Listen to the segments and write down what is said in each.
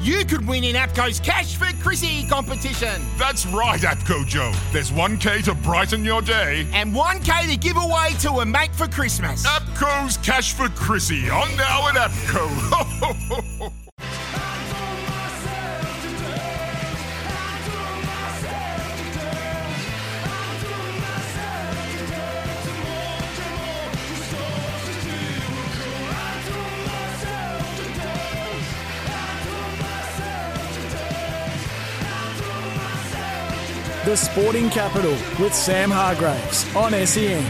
you could win in APCO's Cash for Chrissy competition. That's right, APCO Joe. There's 1K to brighten your day. And 1K to give away to a mate for Christmas. APCO's Cash for Chrissy on now at APCO. The Sporting Capital with Sam Hargreaves on SEN.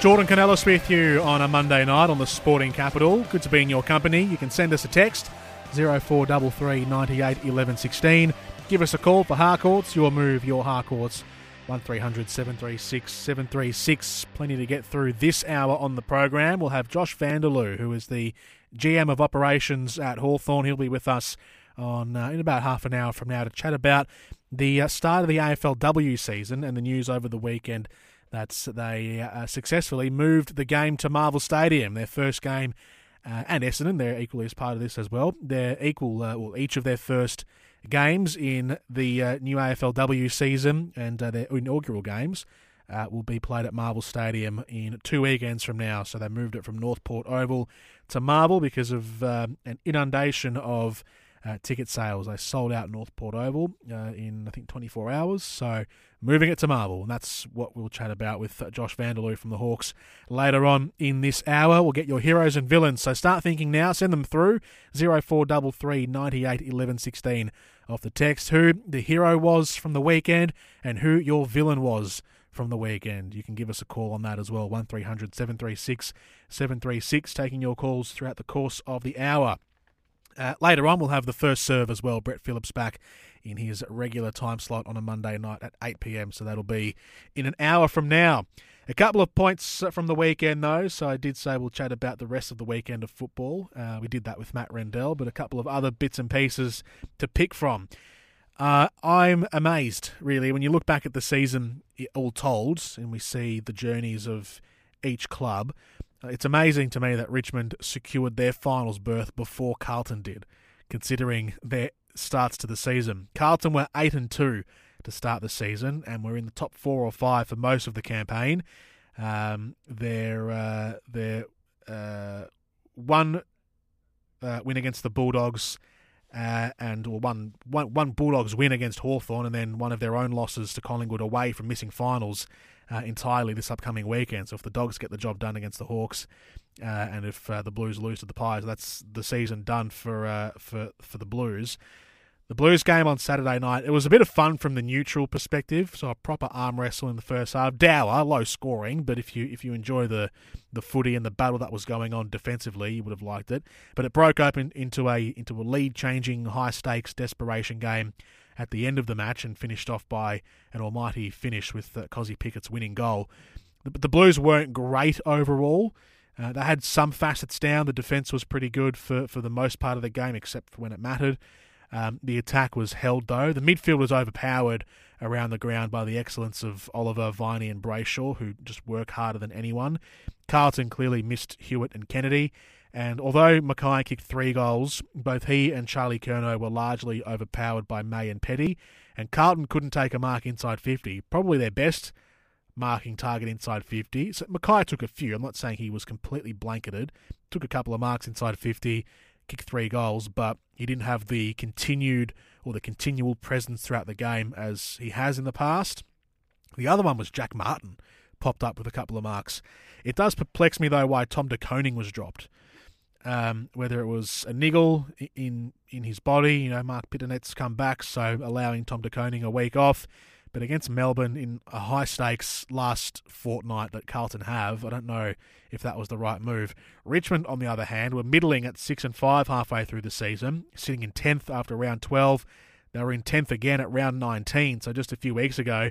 Jordan Kounelis with you on a Monday night on the Sporting Capital. Good to be in your company. You can send us a text 0433 98 11 16. Give us a call for Harcourts, your move, your Harcourts. 1300 736 736. Plenty to get through this hour on the program. We'll have Josh Vanderloo, who is the GM of operations at Hawthorn. He'll be with us on uh, in about half an hour from now to chat about the uh, start of the AFLW season and the news over the weekend that's they uh, successfully moved the game to Marvel Stadium, their first game, uh, and Essendon. They're equally as part of this as well. They're equal, uh, well, each of their first games in the uh, new AFLW season and uh, their inaugural games. Uh, will be played at Marvel Stadium in two weekends from now. So they moved it from North Port Oval to Marvel because of um, an inundation of uh, ticket sales. They sold out North Port Oval uh, in, I think, 24 hours. So moving it to Marvel. And that's what we'll chat about with uh, Josh Vanderloo from the Hawks later on in this hour. We'll get your heroes and villains. So start thinking now. Send them through 0433 98 11 16 off the text who the hero was from the weekend and who your villain was from the weekend. You can give us a call on that as well. 1300 736 736. Taking your calls throughout the course of the hour. Uh, later on, we'll have the first serve as well. Brett Phillips back in his regular time slot on a Monday night at 8 pm. So that'll be in an hour from now. A couple of points from the weekend, though. So I did say we'll chat about the rest of the weekend of football. Uh, we did that with Matt Rendell, but a couple of other bits and pieces to pick from. Uh, I'm amazed, really, when you look back at the season all told, and we see the journeys of each club. It's amazing to me that Richmond secured their finals berth before Carlton did, considering their starts to the season. Carlton were eight and two to start the season, and were in the top four or five for most of the campaign. Um, their uh, their uh, one uh, win against the Bulldogs. Uh, and or one, one, one Bulldogs win against Hawthorn, and then one of their own losses to Collingwood away from missing finals uh, entirely this upcoming weekend. So if the Dogs get the job done against the Hawks, uh, and if uh, the Blues lose to the Pies, that's the season done for uh, for for the Blues. The Blues game on Saturday night, it was a bit of fun from the neutral perspective. So a proper arm wrestle in the first half. Dour, low scoring, but if you if you enjoy the the footy and the battle that was going on defensively, you would have liked it. But it broke open into a into a lead changing, high stakes desperation game at the end of the match and finished off by an almighty finish with uh, Kozzy Pickett's winning goal. The, the Blues weren't great overall. Uh, they had some facets down. The defence was pretty good for, for the most part of the game, except for when it mattered. Um, the attack was held though. The midfield was overpowered around the ground by the excellence of Oliver, Viney, and Brayshaw, who just work harder than anyone. Carlton clearly missed Hewett and Kennedy. And although McKay kicked three goals, both he and Charlie Curnow were largely overpowered by May and Petty, and Carlton couldn't take a mark inside 50. Probably their best marking target inside 50. So McKay took a few. I'm not saying he was completely blanketed. Took a couple of marks inside 50 kick three goals, but he didn't have the continued or the continual presence throughout the game as he has in the past. The other one was Jack Martin, popped up with a couple of marks. It does perplex me though why Tom De Koning was dropped. Um, whether it was a niggle in in his body, you know, Marc Pittonet's come back, so allowing Tom De Koning a week off. But against Melbourne in a high stakes last fortnight that Carlton have, I don't know if that was the right move. Richmond, on the other hand, were middling at six and five halfway through the season, sitting in tenth after round twelve. They were in tenth again at round nineteen, so just a few weeks ago,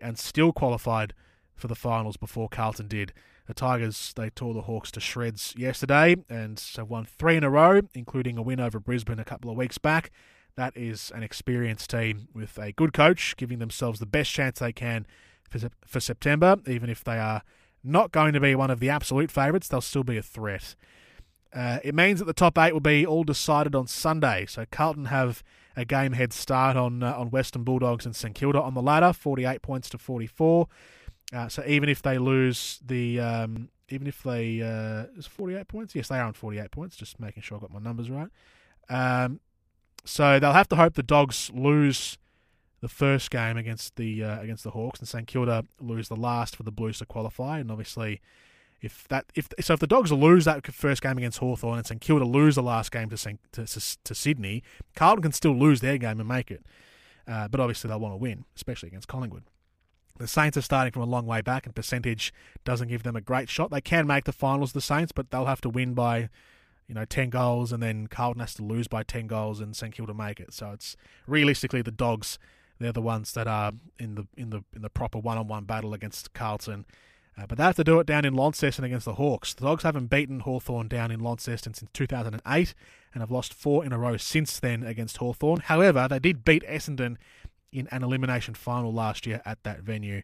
and still qualified for the finals before Carlton did. The Tigers they tore the Hawks to shreds yesterday and have won three in a row, including a win over Brisbane a couple of weeks back. that is an experienced team with a good coach, giving themselves the best chance they can for, for September. Even if they are not going to be one of the absolute favourites, they'll still be a threat. Uh, it means that the top eight will be all decided on Sunday. So Carlton have a game head start on uh, on Western Bulldogs and St Kilda on the ladder, 48 points to 44. Uh, so even if they lose the, um, even if they uh, is 48 points, yes, they are on 48 points. Just making sure I got my numbers right. Um, so they'll have to hope the Dogs lose the first game against the uh, against the Hawks, and St Kilda lose the last for the Blues to qualify. And obviously, if that if so, if the Dogs lose that first game against Hawthorn and St Kilda lose the last game to, St, to, to Sydney, Carlton can still lose their game and make it. Uh, but obviously, they'll want to win, especially against Collingwood. The Saints are starting from a long way back, and percentage doesn't give them a great shot. They can make the finals, the Saints, but they'll have to win by you know, 10 goals, and then Carlton has to lose by 10 goals and St Kilda make it. So it's realistically the Dogs, they're the ones that are in the in the in the proper one-on-one battle against Carlton. Uh, but they have to do it down in Launceston against the Hawks. The Dogs haven't beaten Hawthorn down in Launceston since 2008 and have lost four in a row since then against Hawthorn. However, they did beat Essendon in an elimination final last year at that venue.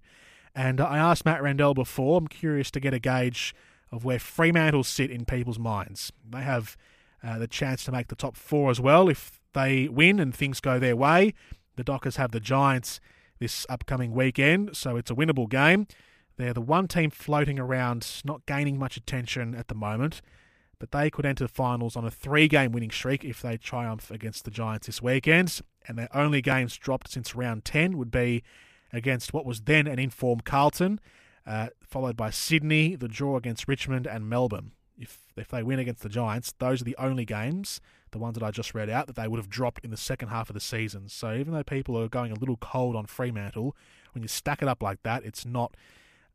And I asked Matt Rendell before, I'm curious to get a gauge of where Fremantle sit in people's minds. They have uh, the chance to make the top four as well if they win and things go their way. The Dockers have the Giants this upcoming weekend, so it's a winnable game. They're the one team floating around, not gaining much attention at the moment, but they could enter the finals on a three game winning streak if they triumph against the Giants this weekend. And their only games dropped since round 10 would be against what was then an informed Carlton uh, followed by Sydney, the draw against Richmond, and Melbourne. If if they win against the Giants, those are the only games, the ones that I just read out, that they would have dropped in the second half of the season. So even though people are going a little cold on Fremantle, when you stack it up like that, it's not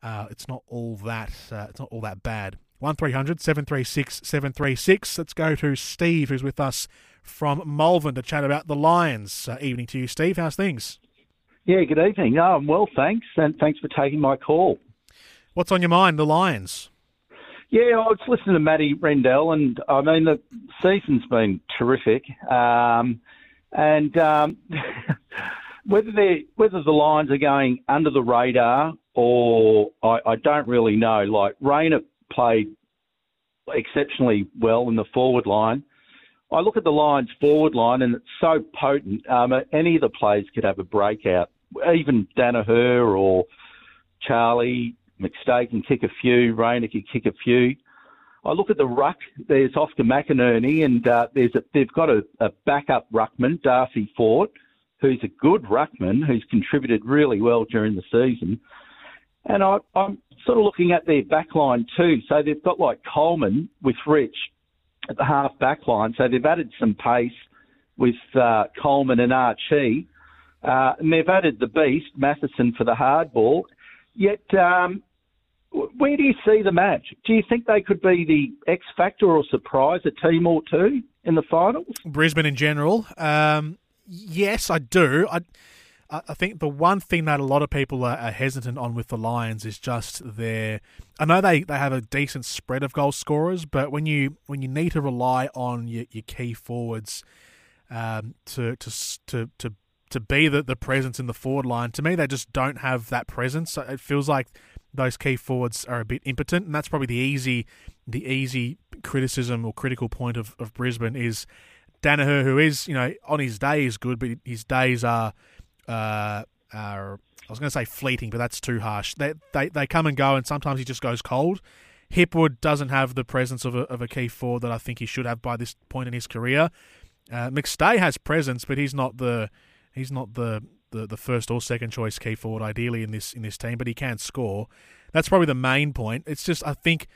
uh, it's not all that uh, it's not all that bad. One 736 736 Let's go to Steve, who's with us from Malvern to chat about the Lions. Uh, evening to you, Steve. How's things? Yeah, good evening. Um, well, thanks, and thanks for taking my call. What's on your mind, the Lions? Yeah, I was listening to Matty Rendell, and I mean the season's been terrific. Um, and um, whether they whether the Lions are going under the radar or I, I don't really know. Like Rayner played exceptionally well in the forward line. I look at the Lions forward line and it's so potent. Um, any of the players could have a breakout. Even Daniher or Charlie McStay can kick a few, Rayner can kick a few. I look at the ruck. There's Oscar McInerney, and uh, there's a, they've got a, a backup ruckman, Darcy Fort, who's a good ruckman who's contributed really well during the season. And I, I'm sort of looking at their back line too. So they've got like Coleman with Rich at the half back line. So they've added some pace with uh, Coleman and Archie. Uh, and they've added the beast, Matheson, for the hard ball. Yet um, where do you see the match? Do you think they could be the X factor or surprise a team or two in the finals? Brisbane in general, um, yes, I do. I, I think the one thing that a lot of people are, are, hesitant on with the Lions is just their. I know they, they have a decent spread of goal scorers, but when you when you need to rely on your, your key forwards um, to to to to to be the, the presence in the forward line, to me they just don't have that presence. It feels like those key forwards are a bit impotent, and that's probably the easy the easy criticism or critical point of, of Brisbane is Daniher, who is you know on his day is good, but his days are uh, are I was going to say fleeting, but that's too harsh. They, they they come and go, and sometimes he just goes cold. Hipwood doesn't have the presence of a, of a key forward that I think he should have by this point in his career. Uh, McStay has presence, but he's not the he's not the the, the first or second choice key forward ideally in this in this team, but he can score. That's probably the main point. It's just I think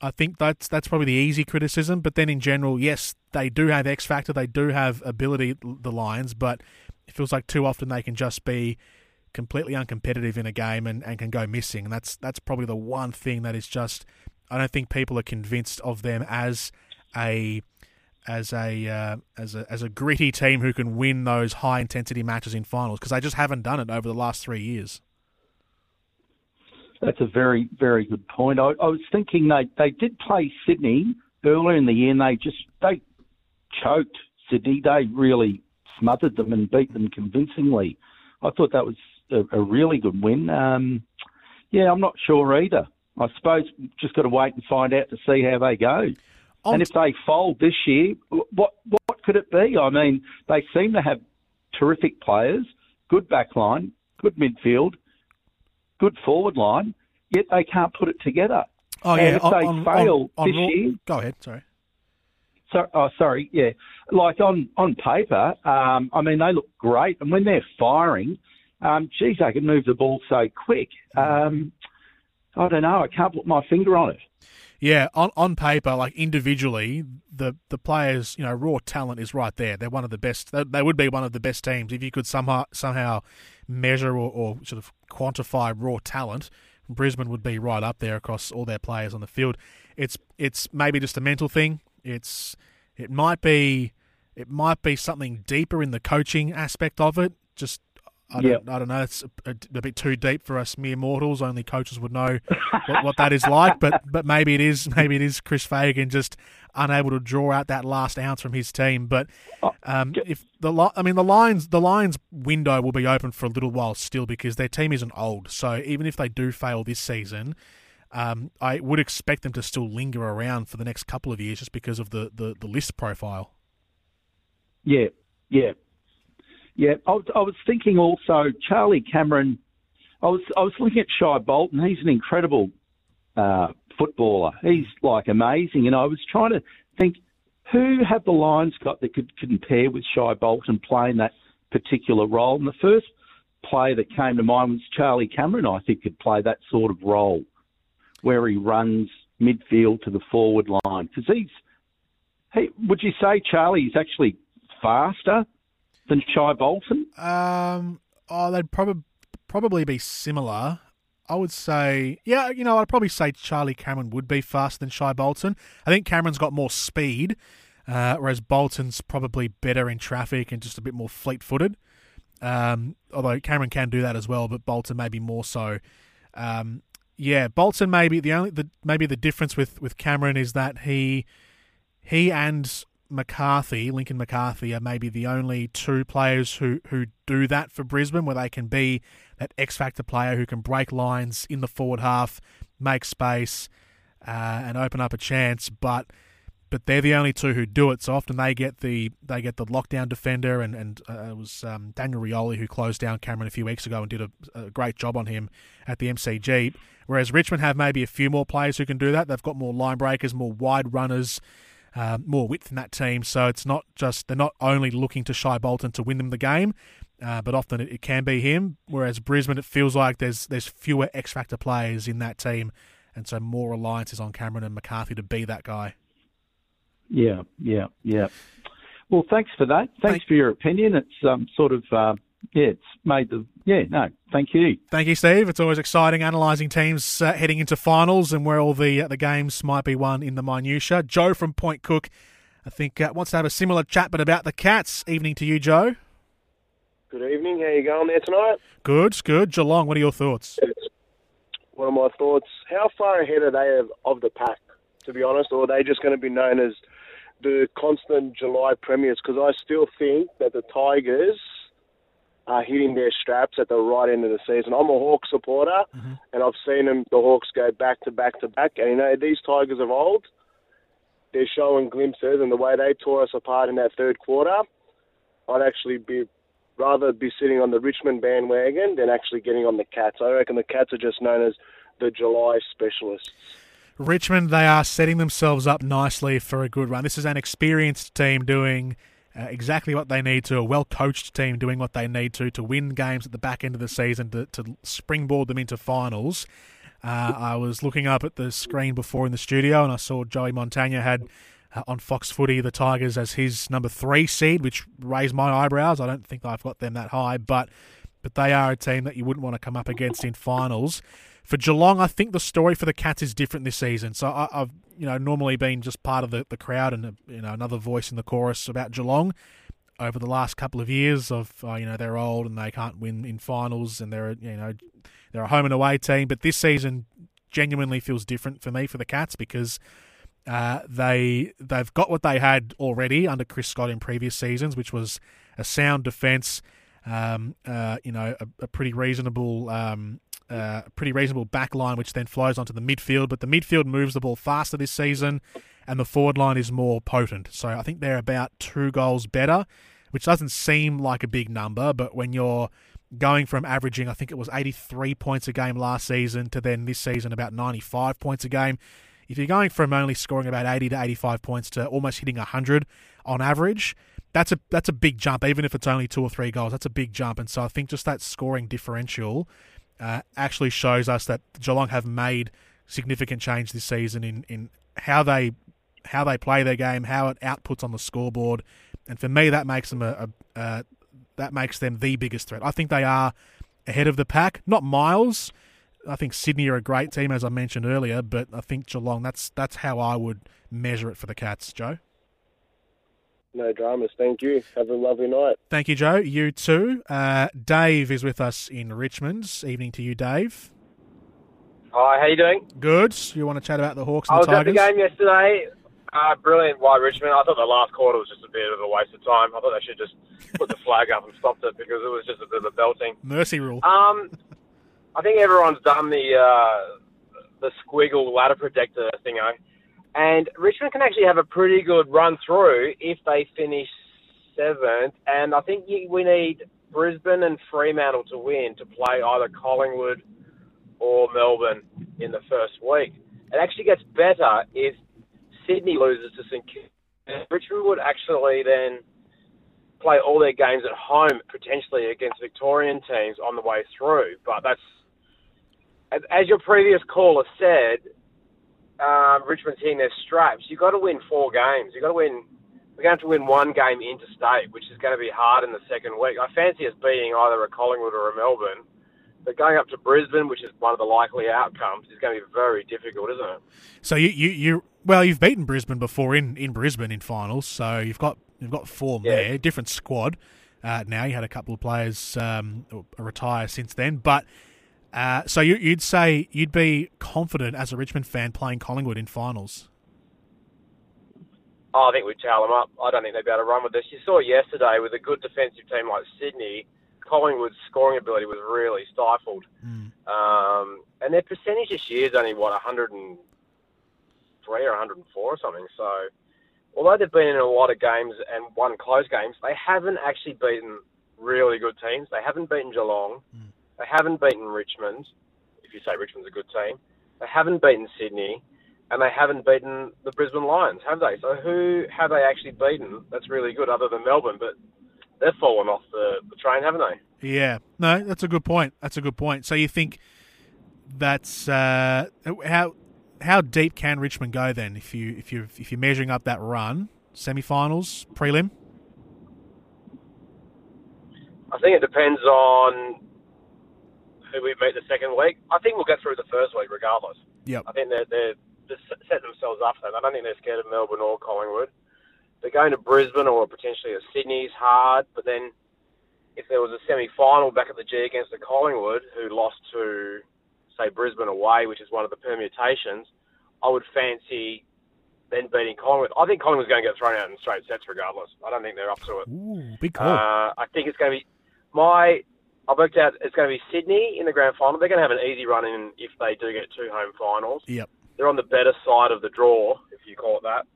I think that's that's probably the easy criticism. But then in general, yes, they do have X factor, they do have ability, the Lions, but it feels like too often they can just be completely uncompetitive in a game and, and can go missing. And that's that's probably the one thing that is just I don't think people are convinced of them as a as a uh, as a as a gritty team who can win those high intensity matches in finals because they just haven't done it over the last three years. That's a very very good point. I, I was thinking they they did play Sydney earlier in the year and they just they choked Sydney. They really smothered them and beat them convincingly. I thought that was a, a really good win. Um, yeah, I'm not sure either. I suppose just got to wait and find out to see how they go. And if they fold this year, what what could it be? I mean, they seem to have terrific players, good back line, good midfield, good forward line, yet they can't put it together. Oh And yeah, if on, they on- fail on- this year, Go ahead. Sorry. So, oh, sorry, yeah. Like on on paper, um, I mean they look great, and when they're firing, um, geez, they can move the ball so quick. Um, I don't know. I can't put my finger on it. Yeah, on on paper, like individually, the the players, you know, raw talent is right there. They're one of the best. They, they would be one of the best teams if you could somehow somehow measure or, or sort of quantify raw talent. Brisbane would be right up there across all their players on the field. It's it's maybe just a mental thing. It's it might be it might be something deeper in the coaching aspect of it. Just I don't, I don't know. It's a, a bit too deep for us mere mortals. Only coaches would know what, what that is like. But but maybe it is. Maybe it is Chris Fagan just unable to draw out that last ounce from his team. But um, if the I mean the Lions the Lions window will be open for a little while still because their team isn't old. So even if they do fail this season. Um, I would expect them to still linger around for the next couple of years just because of the, the, the list profile. Yeah, yeah, yeah. I was, I was thinking also Charlie Cameron. I was I was looking at Shai Bolton. He's an incredible uh, footballer. He's like amazing, and I was trying to think who have the Lions got that could compare with Shai Bolton playing that particular role. And the first player that came to mind was Charlie Cameron. I think could play that sort of role where he runs midfield to the forward line because he's. hey, would you say Charlie is actually faster than Shai Bolton? Um, oh, they'd probably probably be similar. I would say, yeah, you know, I'd probably say Charlie Cameron would be faster than Shai Bolton. I think Cameron's got more speed, uh, whereas Bolton's probably better in traffic and just a bit more fleet-footed. Um, although Cameron can do that as well, but Bolton maybe more so. Um, yeah, Bolton maybe the only the maybe the difference with with Cameron is that he he and McCarthy, Lincoln McCarthy, are maybe the only two players who, who do that for Brisbane, where they can be that X factor player who can break lines in the forward half, make space, uh, and open up a chance. But but they're the only two who do it. So often they get the they get the lockdown defender, and and uh, it was um, Daniel Rioli who closed down Cameron a few weeks ago and did a, a great job on him at the MCG. Whereas Richmond have maybe a few more players who can do that. They've got more line breakers, more wide runners uh, more width in that team. So it's not just they're not only looking to Shai Bolton to win them the game, uh, but often it, it can be him. Whereas Brisbane, it feels like there's there's fewer X factor players in that team, and so more reliance is on Cameron and McCarthy to be that guy. Yeah, yeah, yeah. Well, thanks for that. Thanks Thank- for your opinion. It's um, sort of uh, yeah, it's made the yeah. No, thank you. Thank you, Steve. It's always exciting analysing teams uh, heading into finals and where all the uh, the games might be won in the minutiae. Joe from Point Cook, I think, uh, wants to have a similar chat, but about the Cats. Evening to you, Joe. Good evening. How you going there tonight? Good, good. Geelong, what are your thoughts? What are my thoughts: How far ahead are they of, of the pack? To be honest, or are they just going to be known as the constant July premiers? Because I still think that the Tigers are hitting their straps at the right end of the season. I'm a Hawk supporter, mm-hmm. and I've seen them the Hawks go back to back to back. And you know these Tigers of old, they're showing glimpses, and the way they tore us apart in that third quarter, I'd actually be rather be sitting on the Richmond bandwagon than actually getting on the Cats. I reckon the Cats are just known as the July specialists. Richmond, they are setting themselves up nicely for a good run. This is an experienced team doing uh, exactly what they need to, a well coached team doing what they need to to win games at the back end of the season to, to springboard them into finals. Uh, I was looking up at the screen before in the studio and I saw Joey Montagna had uh, on Fox Footy the Tigers as his number three seed, which raised my eyebrows. I don't think I've got them that high, but but they are a team that you wouldn't want to come up against in finals. For Geelong, I think the story for the Cats is different this season. So I, I've you know normally been just part of the, the crowd and you know another voice in the chorus about Geelong over the last couple of years of uh, you know they're old and they can't win in finals and they're you know they're a home and away team. But this season genuinely feels different for me for the Cats because uh, they they've got what they had already under Chris Scott in previous seasons, which was a sound defence, um, uh, you know, a, a pretty reasonable. Um, uh, pretty reasonable back line, which then flows onto the midfield. But the midfield moves the ball faster this season, and the forward line is more potent. So I think they're about two goals better, which doesn't seem like a big number, but when you're going from averaging, I think it was 83 points a game last season to then this season about 95 points a game. If you're going from only scoring about 80 to 85 points to almost hitting 100 on average, that's a that's a big jump. Even if it's only two or three goals, that's a big jump. And so I think just that scoring differential uh, actually shows us that Geelong have made significant change this season in, in how they how they play their game, how it outputs on the scoreboard, and for me that makes them a, a, that makes them the biggest threat. I think they are ahead of the pack, not miles. I think Sydney are a great team, as I mentioned earlier, but I think Geelong. That's that's how I would measure it for the Cats, Joe. No dramas. Thank you. Have a lovely night. Thank you, Joe. You too. Uh, Dave is with us in Richmond. Evening to you, Dave. Hi, how you doing? Good. You want to chat about the Hawks and I was the at the Tigers? game yesterday. Uh, brilliant by Richmond. I thought the last quarter was just a bit of a waste of time. I thought they should just put the flag up and stopped it because it was just a bit of a belting. Mercy rule. Um, I think everyone's done the uh, the squiggle ladder protector thingo, and Richmond can actually have a pretty good run through if they finish seventh. And I think we need Brisbane and Fremantle to win to play either Collingwood or Melbourne in the first week. It actually gets better if Sydney loses to St Kilda. Richmond would actually then play all their games at home, potentially against Victorian teams on the way through. But that's, as- as your previous caller said, um, Richmond's hitting their straps. You've got to win four games. You've got to win. We're going to have to win one game interstate, which is going to be hard in the second week. I fancy us beating either a Collingwood or a Melbourne. But going up to Brisbane, which is one of the likely outcomes, is going to be very difficult, isn't it? So you, you, you well, you've beaten Brisbane before in, in Brisbane in finals, so you've got you've got form Yeah. there. Different squad. Uh, now you had a couple of players um, retire since then, but uh, so you, you'd say you'd be confident as a Richmond fan playing Collingwood in finals. Oh, I think we'd towel them up. I don't think they'd be able to run with this. You saw yesterday with a good defensive team like Sydney, Collingwood's scoring ability was really stifled. Um, and their percentage this year is only, what, 103 or 104 or something. So, although they've been in a lot of games and won close games, they haven't actually beaten really good teams. They haven't beaten Geelong. They haven't beaten Richmond, if you say Richmond's a good team. They haven't beaten Sydney and they haven't beaten the Brisbane Lions, have they? So who have they actually beaten that's really good other than Melbourne? But they've fallen off the, the train, haven't they? Yeah, no, that's a good point. That's a good point. So you think that's uh, how how deep can Richmond go then? If you if you if you're measuring up that run, semi-finals, prelim. I think it depends on who we meet the second week. I think we'll get through the first week regardless. Yep. I think they're, they're, they're setting themselves up for that. I don't think they're scared of Melbourne or Collingwood. They're going to Brisbane or potentially a Sydney's hard, but then if there was a semi-final back at the G against the Collingwood, who lost to, say, Brisbane away, which is one of the permutations, I would fancy then beating Collingwood. I think Collingwood's going to get thrown out in straight sets regardless. I don't think they're up to it. Ooh, big call. Uh, I think it's going to be my. I've worked out it's going to be Sydney in the grand final. They're going to have an easy run in if they do get two home finals. yep. They're on the better side of the draw, if you call it that.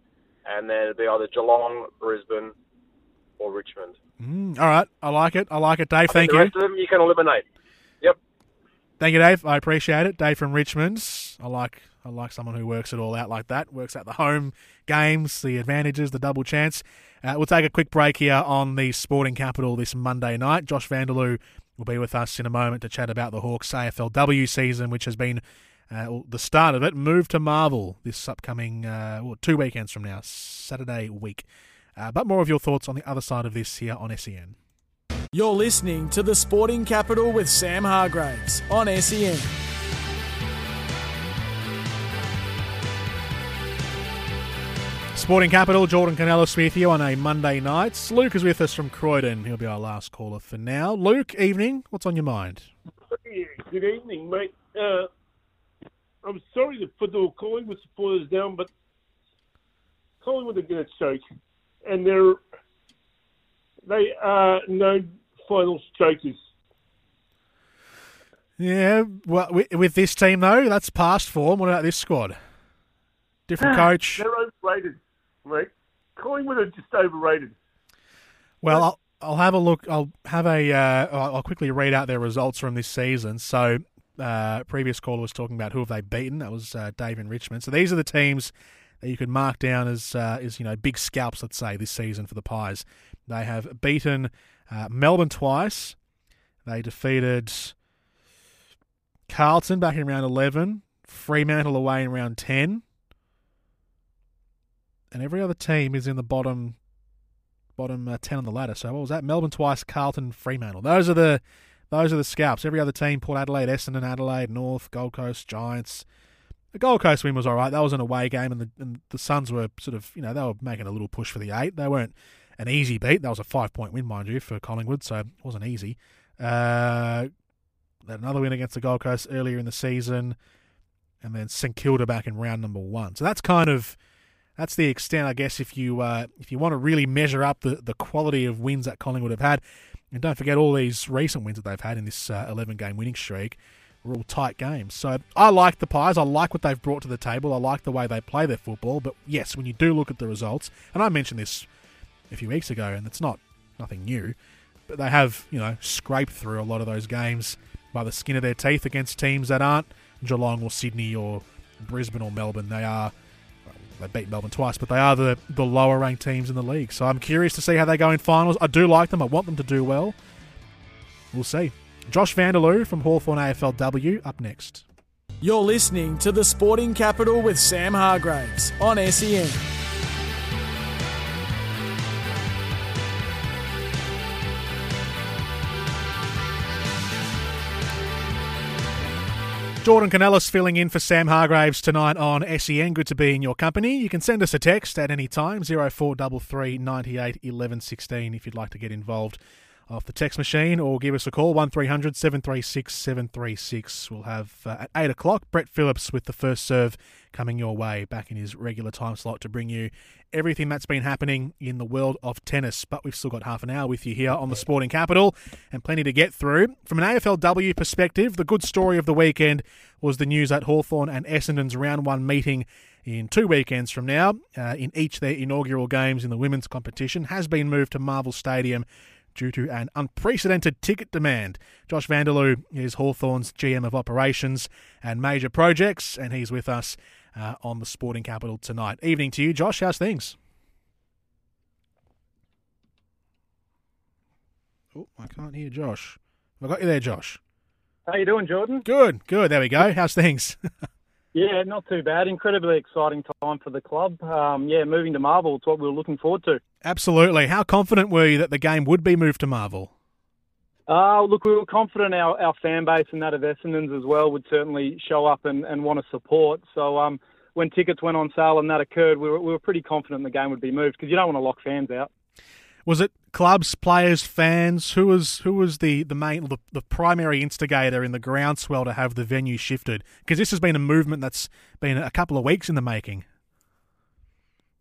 And then it'll be either Geelong, Brisbane, or Richmond. Mm, all right, I like it. I like it, Dave. I Thank the you. rest of them you can eliminate. Yep. Thank you, Dave. I appreciate it. Dave from Richmond. I like I like someone who works it all out like that. Works out the home games, the advantages, the double chance. Uh, we'll take a quick break here on the Sporting Capital this Monday night. Josh Vanderloo will be with us in a moment to chat about the Hawks AFLW season, which has been uh, well, the start of it. Move to Marvel this upcoming uh, well, two weekends from now, Saturday week. Uh, but more of your thoughts on the other side of this here on SEN. You're listening to the Sporting Capital with Sam Hargreaves on SEN. Sporting Capital, Jordan Canella Smith here on a Monday night. Luke is with us from Croydon. He'll be our last caller for now. Luke, evening. What's on your mind? Yeah, good evening, mate. Uh, I'm sorry to put the Collingwood supporters down, but Collingwood are going to choke, and they're they are no final strikers. Yeah, well, with, with this team though, that's past form. What about this squad? Different coach. They're overrated, right? Collingwood are just overrated. Well, I'll, I'll have a look. I'll have a. Uh, I'll I'll quickly read out their results from this season. So, uh, previous caller was talking about who have they beaten. That was uh, Dave in Richmond. So these are the teams that you could mark down as uh, as you know big scalps. Let's say this season for the Pies, they have beaten uh, Melbourne twice. They defeated Carlton back in round eleven. Fremantle away in round ten. And every other team is in the bottom bottom uh, ten on the ladder. So what was that? Melbourne twice, Carlton, Fremantle. Those are the those are the scalps. Every other team: Port Adelaide, Essendon, Adelaide, North, Gold Coast, Giants. The Gold Coast win was all right. That was an away game, and the and the Suns were sort of you know they were making a little push for the eight. They weren't an easy beat. That was a five point win, mind you, for Collingwood, so it wasn't easy. Uh, another win against the Gold Coast earlier in the season, and then St Kilda back in round number one. So that's kind of that's the extent, I guess, if you uh, if you want to really measure up the, the quality of wins that Collingwood have had. And don't forget all these recent wins that they've had in this uh, 11 game winning streak were all tight games. So I like the Pies. I like what they've brought to the table. I like the way they play their football. But yes, when you do look at the results, and I mentioned this a few weeks ago, and it's not nothing new, but they have, you know, scraped through a lot of those games by the skin of their teeth against teams that aren't Geelong or Sydney or Brisbane or Melbourne. They are they beat Melbourne twice, but they are the, the lower ranked teams in the league. So I'm curious to see how they go in finals. I do like them. I want them to do well. We'll see. Josh Vanderloo from Hawthorn AFLW up next. You're listening to the Sporting Capital with Sam Hargreaves on SEN. Jordan Kounelis filling in for Sam Hargreaves tonight on SEN. Good to be in your company. You can send us a text at any time, 0433 98 11 16 if you'd like to get involved off the text machine or give us a call, 1300 736 736. We'll have uh, at 8 o'clock Brett Phillips with the first serve coming your way back in his regular time slot to bring you everything that's been happening in the world of tennis. But we've still got half an hour with you here on the Sporting Capital and plenty to get through. From an AFLW perspective, the good story of the weekend was the news that Hawthorn and Essendon's round one meeting in two weekends from now, uh, in each their inaugural games in the women's competition, has been moved to Marvel Stadium due to an unprecedented ticket demand. Josh Vanderloo is Hawthorn's GM of operations and major projects, and he's with us uh, on the Sporting Capital tonight. Evening to you, Josh. How's things? Oh, I can't hear Josh. I got you there, Josh. How you doing, Jordan? Good, good. There we go. How's things? Yeah, not too bad. Incredibly exciting time for the club. Um, yeah, moving to Marvel, it's what we were looking forward to. Absolutely. How confident were you that the game would be moved to Marvel? Uh, look, we were confident our, our fan base and that of Essendon's as well would certainly show up and, and want to support. So um, when tickets went on sale and that occurred, we were, we were pretty confident the game would be moved because you don't want to lock fans out. Was it clubs, players, fans? Who was who was the the main the, the primary instigator in the groundswell to have the venue shifted? Because this has been a movement that's been a couple of weeks in the making.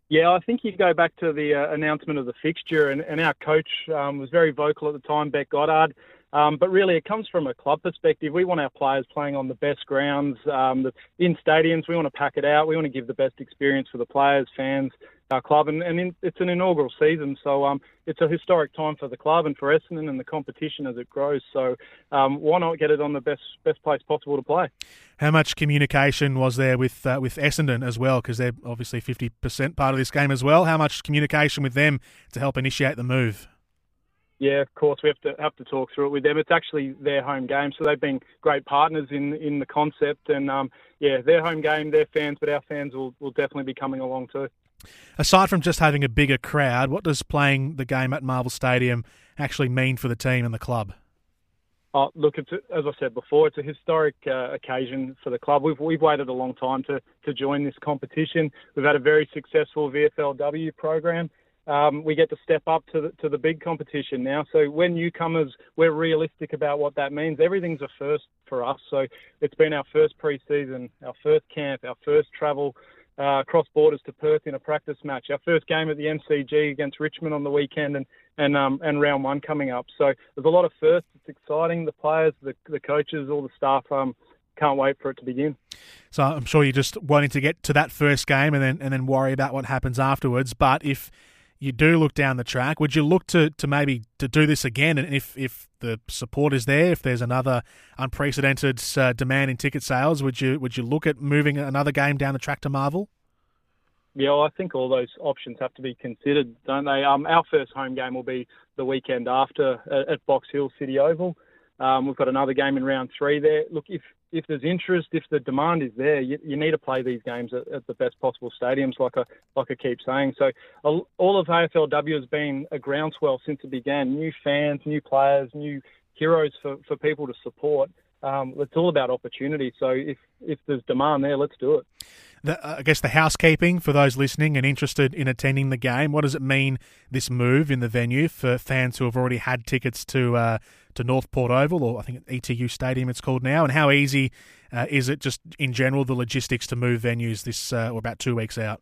Yeah, I think you go back to the uh, announcement of the fixture, and, and our coach um, was very vocal at the time, Bec Goddard. Um, but really, it comes from a club perspective. We want our players playing on the best grounds, um, in stadiums. We want to pack it out. We want to give the best experience for the players, fans, our club, and, and in, it's an inaugural season, so um, it's a historic time for the club and for Essendon and the competition as it grows. So um, why not get it on the best best place possible to play? How much communication was there with uh, with Essendon as well? Because they're obviously fifty percent part of this game as well. How much communication with them to help initiate the move? Yeah, of course we have to have to talk through it with them. It's actually their home game, so they've been great partners in in the concept. And um, yeah, their home game, their fans, but our fans will will definitely be coming along too. Aside from just having a bigger crowd, what does playing the game at Marvel Stadium actually mean for the team and the club? Oh, look, it's a, as I said before, it's a historic uh, occasion for the club. We've we've waited a long time to to join this competition. We've had a very successful VFLW program. Um, we get to step up to the, to the big competition now. So when newcomers, we're realistic about what that means. Everything's a first for us. So it's been our first pre-season, our first camp, our first travel uh, borders to Perth in a practice match. Our first game at the MCG against Richmond on the weekend, and and um, and round one coming up. So there's a lot of firsts. It's exciting. The players, the the coaches, all the staff. Um, can't wait for it to begin. So I'm sure you're just wanting to get to that first game and then and then worry about what happens afterwards. But if you do look down the track, would you look to, to maybe to do this again? And if, if the support is there, if there's another unprecedented uh, demand in ticket sales, would you would you look at moving another game down the track to Marvel? Yeah, well, I think all those options have to be considered, don't they? Um, our first home game will be the weekend after at, at Box Hill City Oval. Um, we've got another game in round three there. Look, if if there's interest, if the demand is there, you, you need to play these games at, at, the best possible stadiums, like I like I keep saying. So all of AFLW has been a groundswell since it began. New fans, new players, new heroes for, for people to support. Um, it's all about opportunity. So if if there's demand there, let's do it the, uh, I guess the housekeeping for those listening and interested in attending the game. What does it mean this move in the venue for fans who have already had tickets to uh, to North Port Oval or I think ETU Stadium it's called now, and how easy uh, is it just in general the logistics to move venues this uh, or about two weeks out?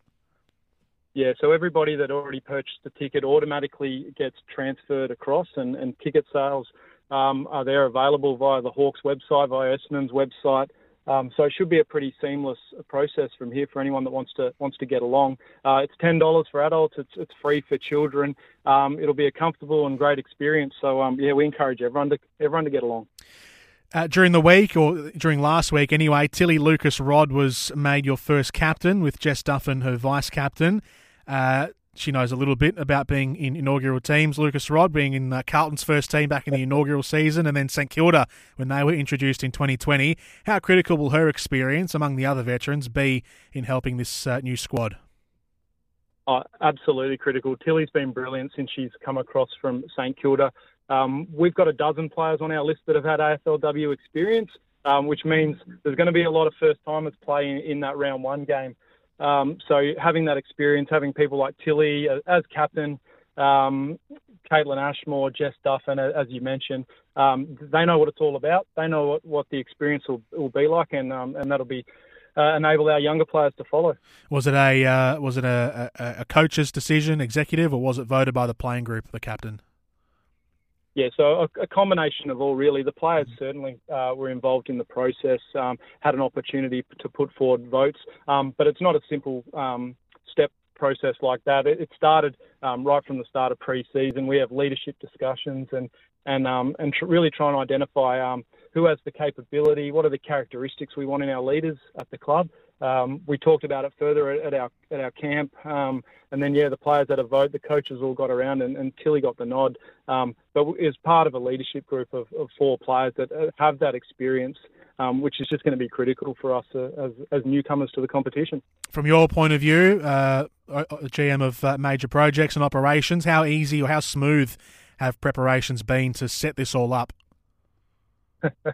Yeah, so everybody that already purchased a ticket automatically gets transferred across, and, and ticket sales um, are there available via the Hawks website, via Essendon's website. Um, so it should be a pretty seamless process from here for anyone that wants to wants to get along. Uh, it's ten dollars for adults. It's it's free for children. Um, it'll be a comfortable and great experience. So um, yeah, we encourage everyone to everyone to get along. Uh, during the week, or during last week anyway, Tilly Lucas Rodd was made your first captain with Jess Duffin, her vice captain. Uh, she knows a little bit about being in inaugural teams. Lucas Rodd being in uh, Carlton's first team back in the inaugural season, and then St Kilda when they were introduced in 2020. How critical will her experience among the other veterans be in helping this uh, new squad? Oh, absolutely critical. Tilly's been brilliant since she's come across from St Kilda. Um, we've got a dozen players on our list that have had AFLW experience, um, which means there's going to be a lot of first timers playing in that round one game. Um, so having that experience, having people like Tilly as captain, um, Kaitlyn Ashmore, Jess Duffin, as you mentioned, um, they know what it's all about. They know what, what the experience will, will be like, and um, and that'll be uh, enable our younger players to follow. Was it a uh, was it a, a, a coach's decision, executive, or was it voted by the playing group, the captain? Yeah, so a, a, combination of all really. The players certainly uh, were involved in the process, um, had an opportunity to put forward votes, um, but it's not a simple um, step process like that. It, it started um, right from the start of pre-season. We have leadership discussions and and um, and tr- really try and identify um, who has the capability, what are the characteristics we want in our leaders at the club, um, we talked about it further at, our at our camp, um, and then yeah, the players had a vote. The coaches all got around, and, and Tilly got the nod. Um, but is part of a leadership group of, of four players that uh, have that experience, um, which is just going to be critical for us uh, as as newcomers to the competition. From your point of view, uh, GM of uh, major projects and operations, how easy or how smooth have preparations been to set this all up?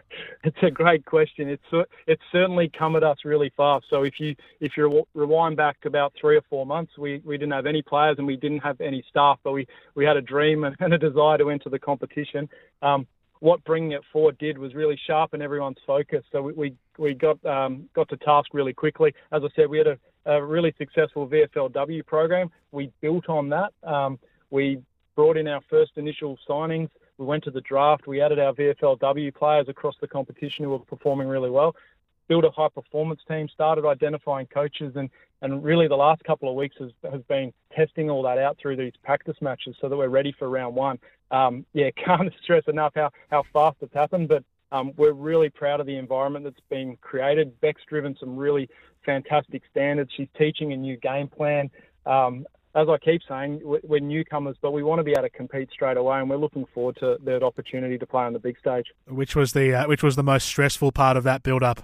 it's a great question. It's it's certainly come at us really fast. So if you if you rewind back about three or four months, we, we didn't have any players and we didn't have any staff, but we, we had a dream and, and a desire to enter the competition. Um, what bringing it forward did was really sharpen everyone's focus. So we we, we got um, got to task really quickly. As I said, we had a, a really successful VFLW program. We built on that. Um, we brought in our first initial signings. We went to the draft. We added our VFLW players across the competition who were performing really well. Built a high performance team, started identifying coaches, and, and really the last couple of weeks has, has been testing all that out through these practice matches so that we're ready for round one. Um, yeah, can't stress enough how, how fast it's happened, but um, we're really proud of the environment that's been created. Bec's driven some really fantastic standards. She's teaching a new game plan. Um, as I keep saying, we're newcomers, but we want to be able to compete straight away, and we're looking forward to that opportunity to play on the big stage. Which was the uh, which was the most stressful part of that build up?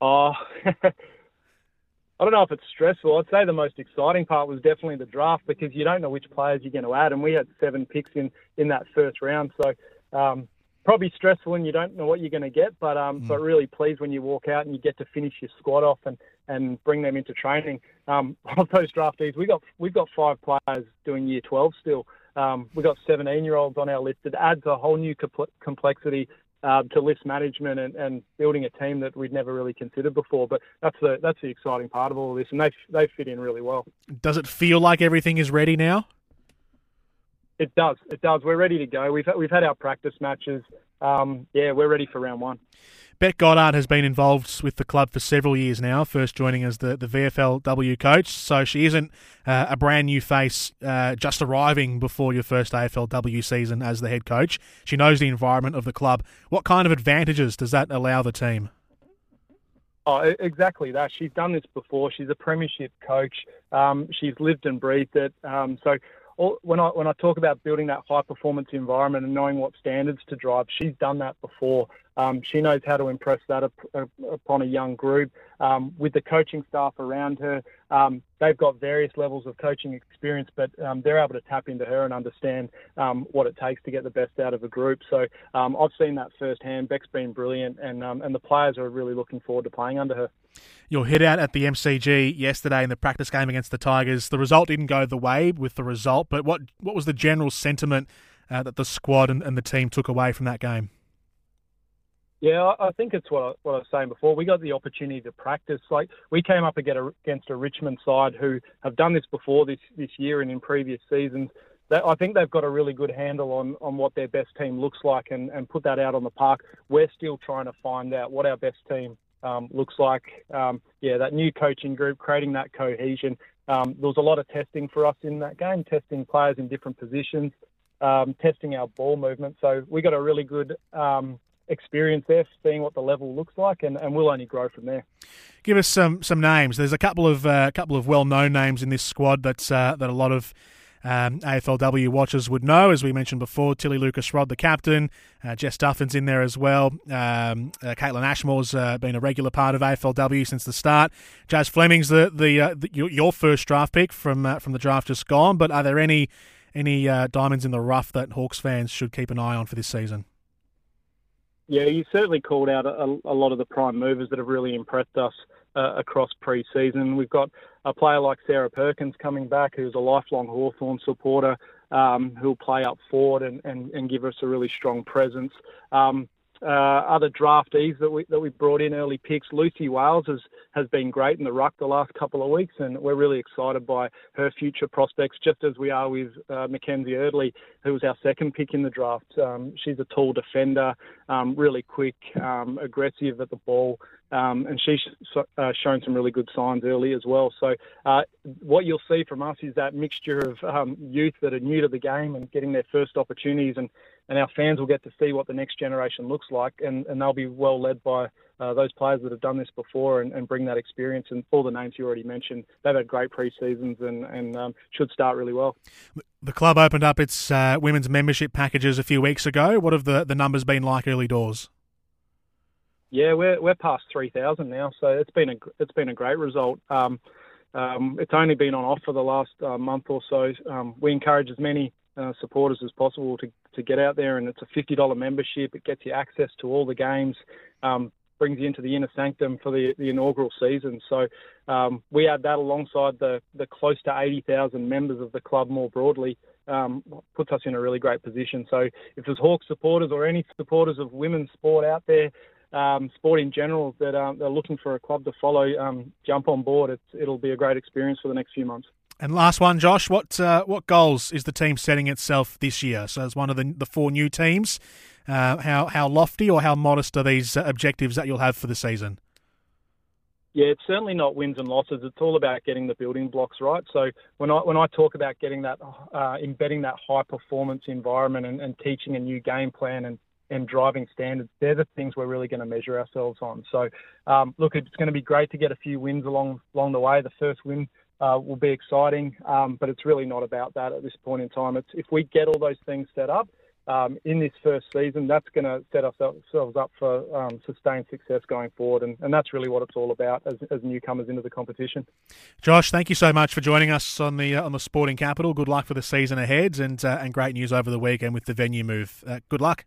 Oh, I don't know if it's stressful. I'd say the most exciting part was definitely the draft because you don't know which players you're going to add, and we had seven picks in in that first round, so. Um, probably stressful and you don't know what you're going to get, but um, mm. but really pleased when you walk out and you get to finish your squad off and, and bring them into training. Um, of those draftees, we got we've got five players doing year 12 still. Um, we've got 17 year olds on our list. It adds a whole new complexity uh, to list management and, and building a team that we'd never really considered before. But that's the that's the exciting part of all of this, and they they fit in really well. Does it feel like everything is ready now? It does. It does. We're ready to go. We've we've had our practice matches. Um, yeah, we're ready for round one. Bec Goddard has been involved with the club for several years now, first joining as the, the VFLW coach. So she isn't uh, a brand new face uh, just arriving before your first AFLW season as the head coach. She knows the environment of the club. What kind of advantages does that allow the team? Oh, exactly that. She's done this before. She's a premiership coach. Um, she's lived and breathed it. Um, so when I when I talk about building that high performance environment and knowing what standards to drive, she's done that before. Um, she knows how to impress that up, up, upon a young group. Um, with the coaching staff around her, um, they've got various levels of coaching experience, but um, they're able to tap into her and understand um, what it takes to get the best out of a group. So um, I've seen that firsthand. Bec's been brilliant, and and the players are really looking forward to playing under her. Your hit out at the MCG yesterday in the practice game against the Tigers. The result didn't go the way with the result, but what what was the general sentiment uh, that the squad and, and the team took away from that game? Yeah, I think it's what I, what I was saying before. We got the opportunity to practice. Like we came up against a Richmond side who have done this before this this year and in previous seasons. That, I think they've got a really good handle on, on what their best team looks like and, and put that out on the park. We're still trying to find out what our best team um, looks like. Um, yeah, that new coaching group, creating that cohesion. Um, there was a lot of testing for us in that game, testing players in different positions, um, testing our ball movement. So we got a really good um, experience there, seeing what the level looks like, and, and we'll only grow from there. Give us some some names. There's a couple of uh, couple of well known names in this squad that's uh, that a lot of um, AFLW watchers would know. As we mentioned before, Tilly Lucas Rodd, the captain, uh, Jess Duffin's in there as well. Um, uh, Kaitlyn Ashmore's uh, been a regular part of AFLW since the start. Jazz Fleming's the the, uh, the your, first draft pick from uh, from the draft just gone. But are there any any uh, diamonds in the rough that Hawks fans should keep an eye on for this season? Yeah, you certainly called out a, a, lot of the prime movers that have really impressed us uh, across pre-season. We've got a player like Sarah Perkins coming back, who's a lifelong Hawthorn supporter, um, who'll play up forward and, and, and, give us a really strong presence. Um, uh, other draftees that we that we brought in early picks. Lucy Wales has has been great in the ruck the last couple of weeks, and we're really excited by her future prospects. Just as we are with uh, Mackenzie Eardley, who was our second pick in the draft. Um, she's a tall defender, um, really quick, um, aggressive at the ball, um, and she's uh, shown some really good signs early as well. So uh, what you'll see from us is that mixture of um, youth that are new to the game and getting their first opportunities, and, and our fans will get to see what the next generation looks like, and, and they'll be well led by uh, those players that have done this before and, and, bring that experience. And all the names you already mentioned, they've had great pre-seasons and, and um, should start really well. The club opened up its uh, women's membership packages a few weeks ago. What have the, the numbers been like early doors? Yeah, we're we're past three thousand now, so it's been a it's been a great result. Um, um, it's only been on offer the last uh, month or so. Um, we encourage as many uh, supporters as possible to to get out there, and it's a fifty dollar membership. It gets you access to all the games, um, brings you into the inner sanctum for the, the inaugural season. So um, we add that alongside the the close to eighty thousand members of the club more broadly. Um, puts us in a really great position. So if there's Hawks supporters or any supporters of women's sport out there, um, sport in general that um, they're looking for a club to follow, um, jump on board. It's, it'll be a great experience for the next few months. And last one, Josh, what uh, what goals is the team setting itself this year? So as one of the the four new teams, uh, how how lofty or how modest are these uh, objectives that you'll have for the season? Yeah, it's certainly not wins and losses. It's all about getting the building blocks right. So when I when I talk about getting that, uh, embedding that high performance environment and, and teaching a new game plan and and driving standards, they're the things we're really going to measure ourselves on. So, um, look, it's going to be great to get a few wins along along the way. The first win uh, will be exciting, um, but it's really not about that at this point in time. It's if we get all those things set up um, in this first season, that's going to set ourselves up for um, sustained success going forward, and, and, that's really what it's all about as, as, newcomers into the competition. Josh, thank you so much for joining us on the uh, on the Sporting Capital. Good luck for the season ahead, and uh, and great news over the weekend with the venue move. Uh, good luck.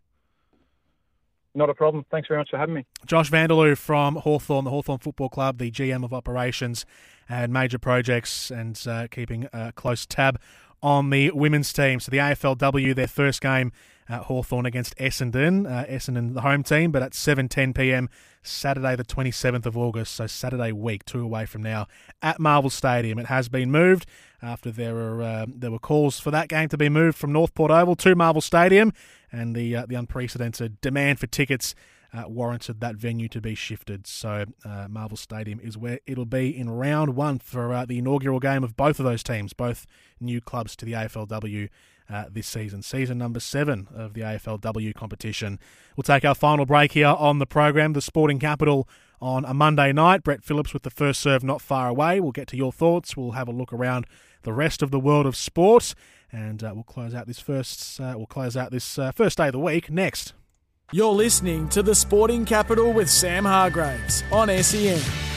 Not a problem. Thanks very much for having me. Josh Vanderloo from Hawthorn, the Hawthorn Football Club, the GM of operations and major projects, and uh, keeping a close tab on the women's team. So the AFLW, their first game at Hawthorn against Essendon. Uh, Essendon, the home team, but at 7:10 p.m. Saturday, the 27th of August. So Saturday week, two away from now, at Marvel Stadium. It has been moved after there were uh, there were calls for that game to be moved from North Port Oval to Marvel Stadium, and the uh, the unprecedented demand for tickets uh, warranted that venue to be shifted. So uh, Marvel Stadium is where it'll be in round one for uh, the inaugural game of both of those teams, both new clubs to the AFLW. Uh, this season, season number seven of the AFLW competition. We'll take our final break here on the program, the Sporting Capital on a Monday night. Brett Phillips with the first serve not far away. We'll get to your thoughts. We'll have a look around the rest of the world of sport, and uh, we'll close out this first. Uh, we'll close out this uh, first day of the week next. You're listening to the Sporting Capital with Sam Hargreaves on SEN.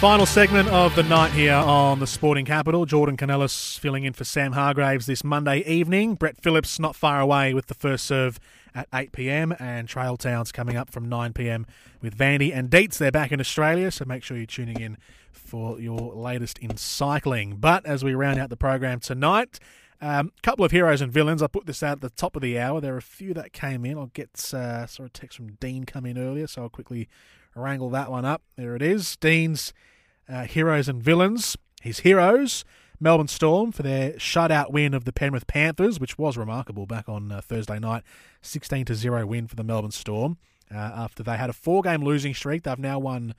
Final segment of the night here on the Sporting Capital. Jordan Kounelis filling in for Sam Hargreaves this Monday evening. Brett Phillips not far away with the first serve at 8 pm, and Trail Towns coming up from 9 pm with Vandy and Deets. They're back in Australia, so make sure you're tuning in for your latest in cycling. But as we round out the program tonight, a um, couple of heroes and villains. I put this out at the top of the hour. There are a few that came in. I'll get uh, saw a text from Dean come in earlier, so I'll quickly wrangle that one up. There it is. Dean's uh, heroes and villains. His heroes. Melbourne Storm for their shutout win of the Penrith Panthers, which was remarkable back on uh, Thursday night. 16 to 0 win for the Melbourne Storm. Uh, after they had a four game losing streak, they've now won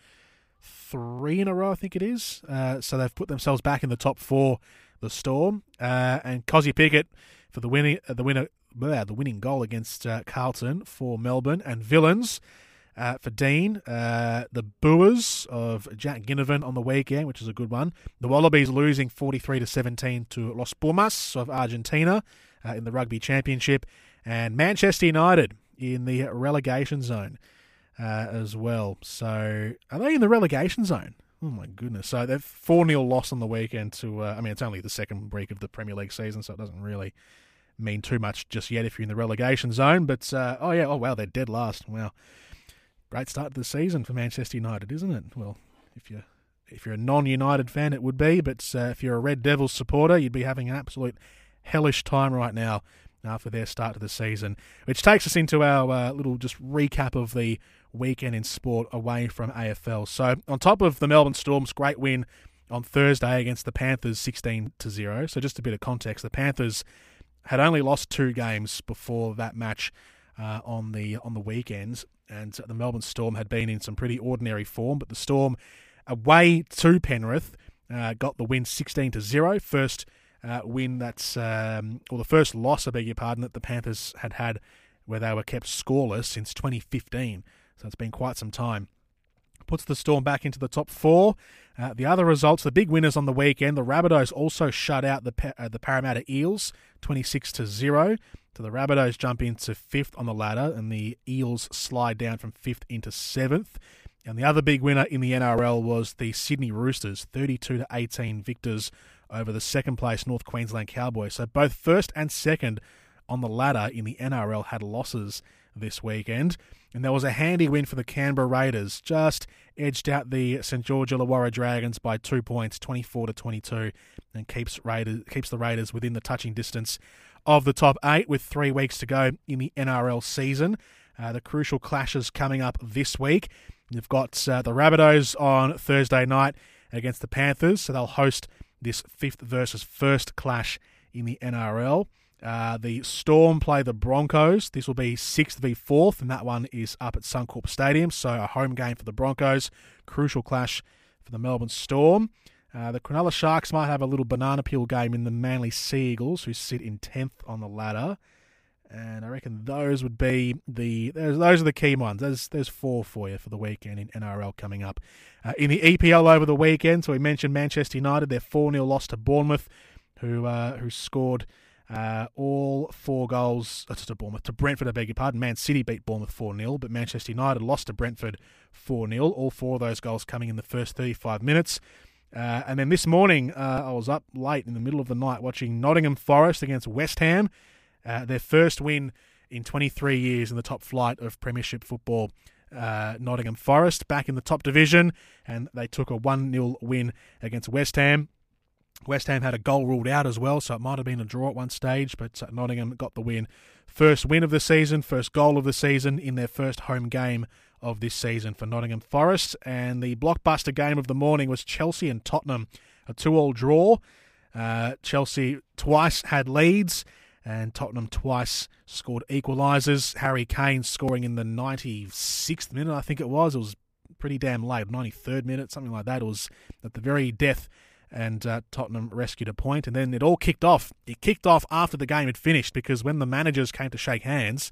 three in a row, I think it is. Uh, so they've put themselves back in the top four, the Storm. Uh, and Kozzy Pickett for the winning, uh, the winner, the winning goal against uh, Carlton for Melbourne. And Villains uh, for Dean. Uh, the Boers of Jack Ginnivan on the weekend, which is a good one. The Wallabies losing 43 to 17 to Los Pumas of Argentina uh, in the Rugby Championship. And Manchester United in the relegation zone uh, as well. So are they in the relegation zone? Oh my goodness! So they've four 0 loss on the weekend to. Uh, I mean, it's only the second week of the Premier League season, so it doesn't really mean too much just yet if you're in the relegation zone. But uh, oh yeah, oh wow, they're dead last. Wow, great start to the season for Manchester United, isn't it? Well, if you if you're a non-United fan, it would be, but uh, if you're a Red Devils supporter, you'd be having an absolute hellish time right now after their start to the season. Which takes us into our uh, little just recap of the weekend in sport away from AFL. So on top of the Melbourne Storm's great win on Thursday against the Panthers, 16 to zero. So just a bit of context: the Panthers had only lost two games before that match uh, on the on the weekends, and the Melbourne Storm had been in some pretty ordinary form. But the Storm, away to Penrith, uh, got the win 16 to zero. First uh, win that's um, or the first loss, I beg your pardon, that the Panthers had had where they were kept scoreless since 2015. So it's been quite some time. Puts the Storm back into the top four. Uh, the other results, the big winners on the weekend, the Rabbitohs also shut out the uh, the Parramatta Eels, 26 to zero. So the Rabbitohs jump into fifth on the ladder, and the Eels slide down from fifth into seventh. And the other big winner in the NRL was the Sydney Roosters, 32 to 18 victors over the second place North Queensland Cowboys. So both first and second on the ladder in the NRL had losses this weekend. And there was a handy win for the Canberra Raiders, just edged out the St George Illawarra Dragons by two points, 24 to 22, and keeps Raiders keeps the Raiders within the touching distance of the top eight with three weeks to go in the NRL season. Uh, the crucial clashes coming up this week. You've got uh, the Rabbitohs on Thursday night against the Panthers, so they'll host this fifth versus first clash in the NRL. Uh, the Storm play the Broncos. This will be sixth v fourth, and that one is up at Suncorp Stadium. So a home game for the Broncos. Crucial clash for the Melbourne Storm. Uh, the Cronulla Sharks might have a little banana peel game in the Manly Sea Eagles, who sit in 10th on the ladder. And I reckon those would be the those are the key ones. There's there's four for you for the weekend in NRL coming up. Uh, in the EPL over the weekend, so we mentioned Manchester United, their 4 0 loss to Bournemouth, who uh, who scored uh, all four goals uh, to Bournemouth to Brentford. I beg your pardon. Man City beat Bournemouth 4 0, but Manchester United lost to Brentford 4 0. All four of those goals coming in the first 35 minutes. Uh, and then this morning, uh, I was up late in the middle of the night watching Nottingham Forest against West Ham, uh, their first win in 23 years in the top flight of Premiership football. uh, Nottingham Forest back in the top division, and they took a 1 0 win against West Ham. West Ham had a goal ruled out as well, so it might have been a draw at one stage, but uh, Nottingham got the win. First win of the season, first goal of the season in their first home game of this season for Nottingham Forest. And the blockbuster game of the morning was Chelsea and Tottenham, a two-all draw. Uh, Chelsea twice had leads, and Tottenham twice scored equalisers. Harry Kane scoring in the 96th minute, I think it was. It was pretty damn late, 93rd minute, something like that. It was at the very death and uh, Tottenham rescued a point, and then it all kicked off. It kicked off after the game had finished because when the managers came to shake hands,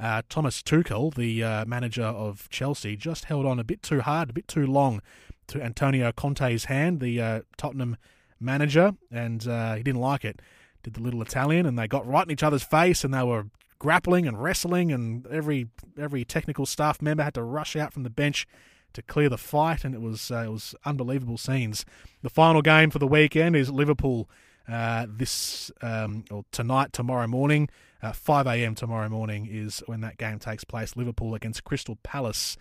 uh, Thomas Tuchel, the uh, manager of Chelsea, just held on a bit too hard, a bit too long to Antonio Conte's hand, the uh, Tottenham manager, and uh, he didn't like it. Did the little Italian, and they got right in each other's face, and they were grappling and wrestling, and every every technical staff member had to rush out from the bench to clear the fight, and it was uh, it was unbelievable scenes. The final game for the weekend is Liverpool uh, this um, or tonight, tomorrow morning, uh, 5 a.m. tomorrow morning is when that game takes place. Liverpool against Crystal Palace.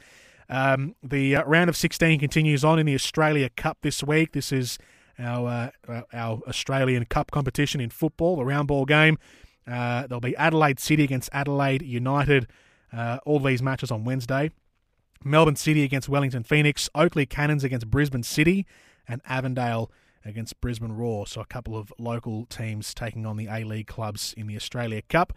Um, the uh, round of 16 continues on in the Australia Cup this week. This is our uh, our Australian Cup competition in football, the round ball game. Uh, there'll be Adelaide City against Adelaide United. all these matches on Wednesday. Melbourne City against Wellington Phoenix, Oakley Cannons against Brisbane City, and Avondale against Brisbane Roar. So a couple of local teams taking on the A League clubs in the Australia Cup.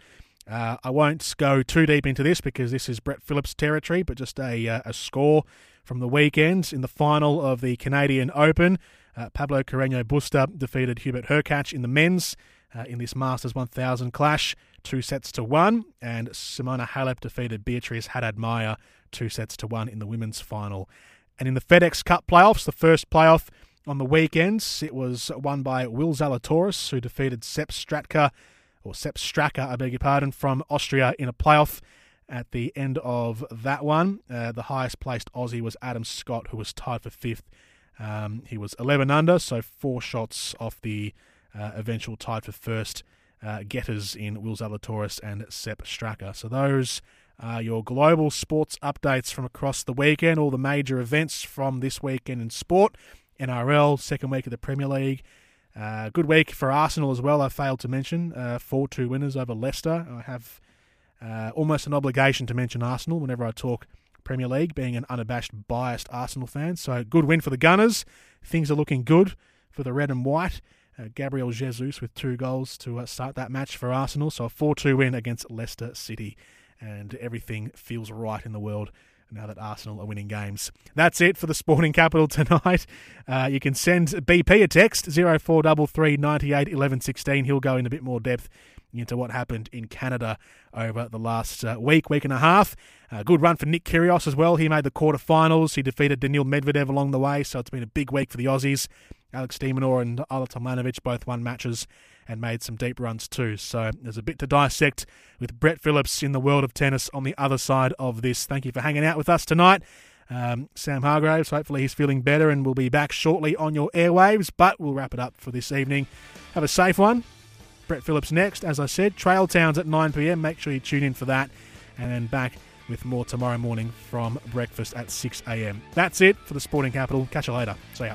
Uh, I won't go too deep into this because this is Brett Phillips territory, but just a, uh, a score from the weekend in the final of the Canadian Open. Uh, Pablo Carreño Busta defeated Hubert Hurkacz in the men's uh, in this Masters 1000 clash, two sets to one, and Simona Halep defeated Beatriz Haddad Maia two sets to one in the women's final. And in the FedEx Cup playoffs, the first playoff on the weekends, it was won by Will Zalatoris, who defeated Sepp Stratka, or Sepp Straka, I beg your pardon, from Austria in a playoff. At the end of that one, uh, the highest placed Aussie was Adam Scott, who was tied for fifth. Um, he was 11 under, so four shots off the uh, eventual tied for first uh, getters in Will Zalatoris and Sepp Straka. So those uh, your global sports updates from across the weekend, all the major events from this weekend in sport. NRL, second week of the Premier League. Uh, good week for Arsenal as well, I failed to mention. Uh, 4 2 winners over Leicester. I have uh, almost an obligation to mention Arsenal whenever I talk Premier League, being an unabashed, biased Arsenal fan. So, good win for the Gunners. Things are looking good for the red and white. Uh, Gabriel Jesus with two goals to uh, start that match for Arsenal. So, a 4 2 win against Leicester City and everything feels right in the world now that Arsenal are winning games. That's it for the Sporting Capital tonight. Uh, you can send BP a text 0433 98 11 16. He'll go in a bit more depth into what happened in Canada over the last uh, week, week and a half. Uh, good run for Nick Kyrgios as well. He made the quarterfinals. He defeated Daniil Medvedev along the way, so it's been a big week for the Aussies. Alex de Minaur and Ajla Tomljanovic both won matches and made some deep runs too. So there's a bit to dissect with Brett Phillips in the world of tennis on the other side of this. Thank you for hanging out with us tonight. Um, Sam Hargreaves, hopefully he's feeling better and will be back shortly on your airwaves, but we'll wrap it up for this evening. Have a safe one. Brett Phillips next. As I said, Trail Towns at 9 pm. Make sure you tune in for that. And then back with more tomorrow morning from breakfast at 6 am. That's it for the Sporting Capital. Catch you later. See ya.